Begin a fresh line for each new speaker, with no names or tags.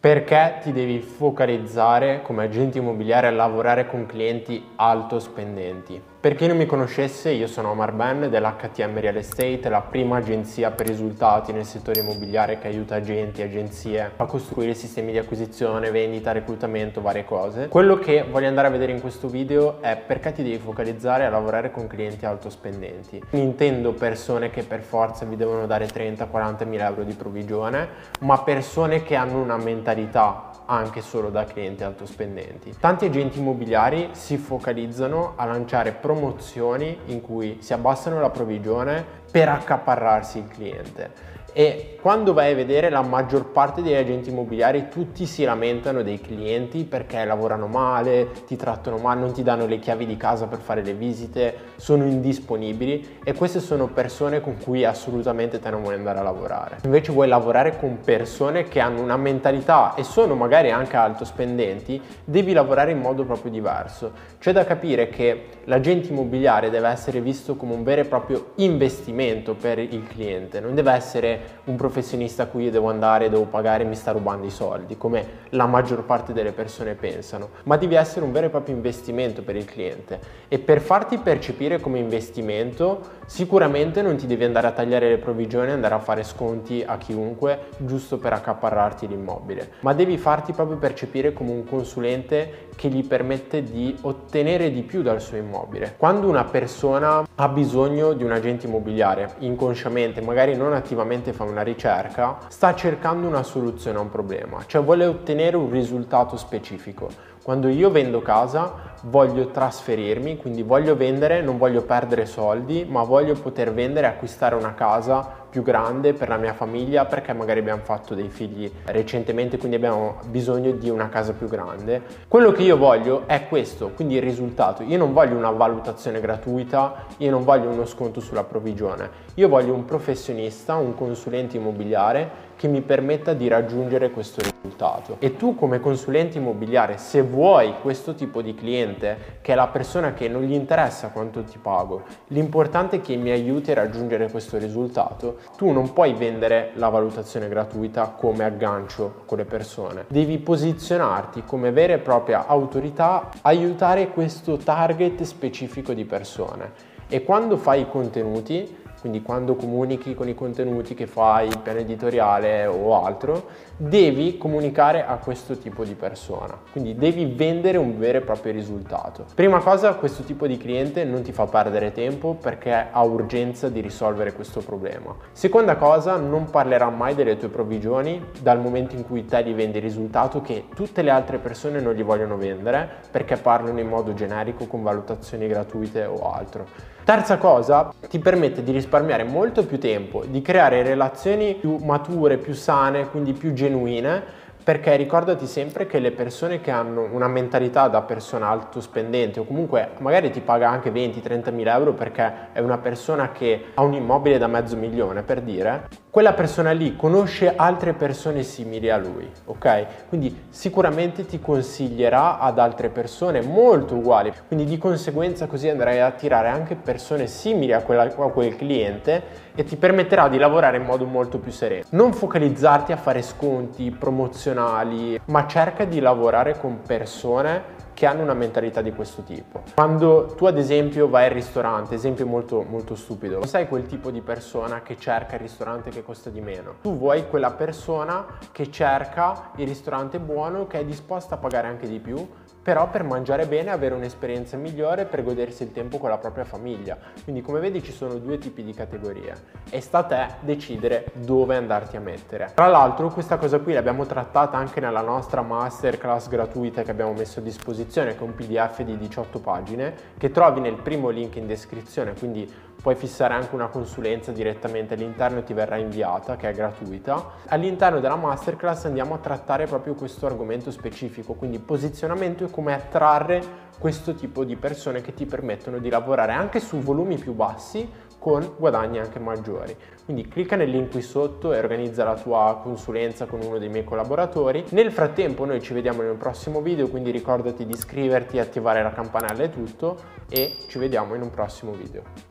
Perché ti devi focalizzare come agente immobiliare a lavorare con clienti alto spendenti? Per chi non mi conoscesse, io sono Omar Ben dell'HTM Real Estate, la prima agenzia per risultati nel settore immobiliare che aiuta agenti e agenzie a costruire sistemi di acquisizione, vendita, reclutamento, varie cose. Quello che voglio andare a vedere in questo video è perché ti devi focalizzare a lavorare con clienti alto spendenti. Intendo persone che per forza vi devono dare 30-40 mila euro di provvigione, ma persone che hanno una mentalità anche solo da clienti alto spendenti. Tanti agenti immobiliari si focalizzano a lanciare promozioni in cui si abbassano la provvigione per accaparrarsi il cliente e quando vai a vedere la maggior parte degli agenti immobiliari tutti si lamentano dei clienti perché lavorano male, ti trattano male, non ti danno le chiavi di casa per fare le visite, sono indisponibili e queste sono persone con cui assolutamente te non vuoi andare a lavorare. Invece vuoi lavorare con persone che hanno una mentalità e sono magari anche alto spendenti, devi lavorare in modo proprio diverso. C'è da capire che l'agente immobiliare deve essere visto come un vero e proprio investimento per il cliente, non deve essere un professionista a cui io devo andare, devo pagare e mi sta rubando i soldi, come la maggior parte delle persone pensano, ma devi essere un vero e proprio investimento per il cliente. E per farti percepire come investimento sicuramente non ti devi andare a tagliare le provvigioni, andare a fare sconti a chiunque giusto per accaparrarti l'immobile, ma devi farti proprio percepire come un consulente che gli permette di ottenere di più dal suo immobile. Quando una persona ha bisogno di un agente immobiliare inconsciamente, magari non attivamente fa una ricerca, sta cercando una soluzione a un problema, cioè vuole ottenere un risultato specifico. Quando io vendo casa voglio trasferirmi, quindi voglio vendere, non voglio perdere soldi, ma voglio poter vendere e acquistare una casa più grande per la mia famiglia perché magari abbiamo fatto dei figli recentemente, quindi abbiamo bisogno di una casa più grande. Quello che io voglio è questo, quindi il risultato. Io non voglio una valutazione gratuita, io non voglio uno sconto sulla provvigione, io voglio un professionista, un consulente immobiliare che mi permetta di raggiungere questo risultato. E tu come consulente immobiliare, se vuoi questo tipo di cliente, che è la persona che non gli interessa quanto ti pago, l'importante è che mi aiuti a raggiungere questo risultato, tu non puoi vendere la valutazione gratuita come aggancio con le persone. Devi posizionarti come vera e propria autorità, aiutare questo target specifico di persone. E quando fai i contenuti, quindi quando comunichi con i contenuti che fai, piano editoriale o altro, devi comunicare a questo tipo di persona. Quindi devi vendere un vero e proprio risultato. Prima cosa, questo tipo di cliente non ti fa perdere tempo perché ha urgenza di risolvere questo problema. Seconda cosa, non parlerà mai delle tue provvigioni dal momento in cui te gli vendi il risultato che tutte le altre persone non gli vogliono vendere perché parlano in modo generico con valutazioni gratuite o altro. Terza cosa, ti permette di risparmiare molto più tempo, di creare relazioni più mature, più sane, quindi più genuine perché ricordati sempre che le persone che hanno una mentalità da persona alto spendente o comunque magari ti paga anche 20-30 mila euro perché è una persona che ha un immobile da mezzo milione per dire, quella persona lì conosce altre persone simili a lui, ok? Quindi sicuramente ti consiglierà ad altre persone molto uguali, quindi di conseguenza così andrai a attirare anche persone simili a, quella, a quel cliente e ti permetterà di lavorare in modo molto più sereno. Non focalizzarti a fare sconti promozionali, ma cerca di lavorare con persone che hanno una mentalità di questo tipo. Quando tu ad esempio vai al ristorante, esempio molto, molto stupido, non sei quel tipo di persona che cerca il ristorante che costa di meno. Tu vuoi quella persona che cerca il ristorante buono, che è disposta a pagare anche di più, però per mangiare bene avere un'esperienza migliore per godersi il tempo con la propria famiglia. Quindi come vedi ci sono due tipi di categorie e sta a te decidere dove andarti a mettere. Tra l'altro questa cosa qui l'abbiamo trattata anche nella nostra masterclass gratuita che abbiamo messo a disposizione con un pdf di 18 pagine che trovi nel primo link in descrizione, quindi puoi fissare anche una consulenza direttamente all'interno ti verrà inviata che è gratuita. All'interno della masterclass andiamo a trattare proprio questo argomento specifico, quindi posizionamento e come attrarre questo tipo di persone che ti permettono di lavorare anche su volumi più bassi con guadagni anche maggiori. Quindi clicca nel link qui sotto e organizza la tua consulenza con uno dei miei collaboratori. Nel frattempo noi ci vediamo nel prossimo video, quindi ricordati di iscriverti, attivare la campanella e tutto e ci vediamo in un prossimo video.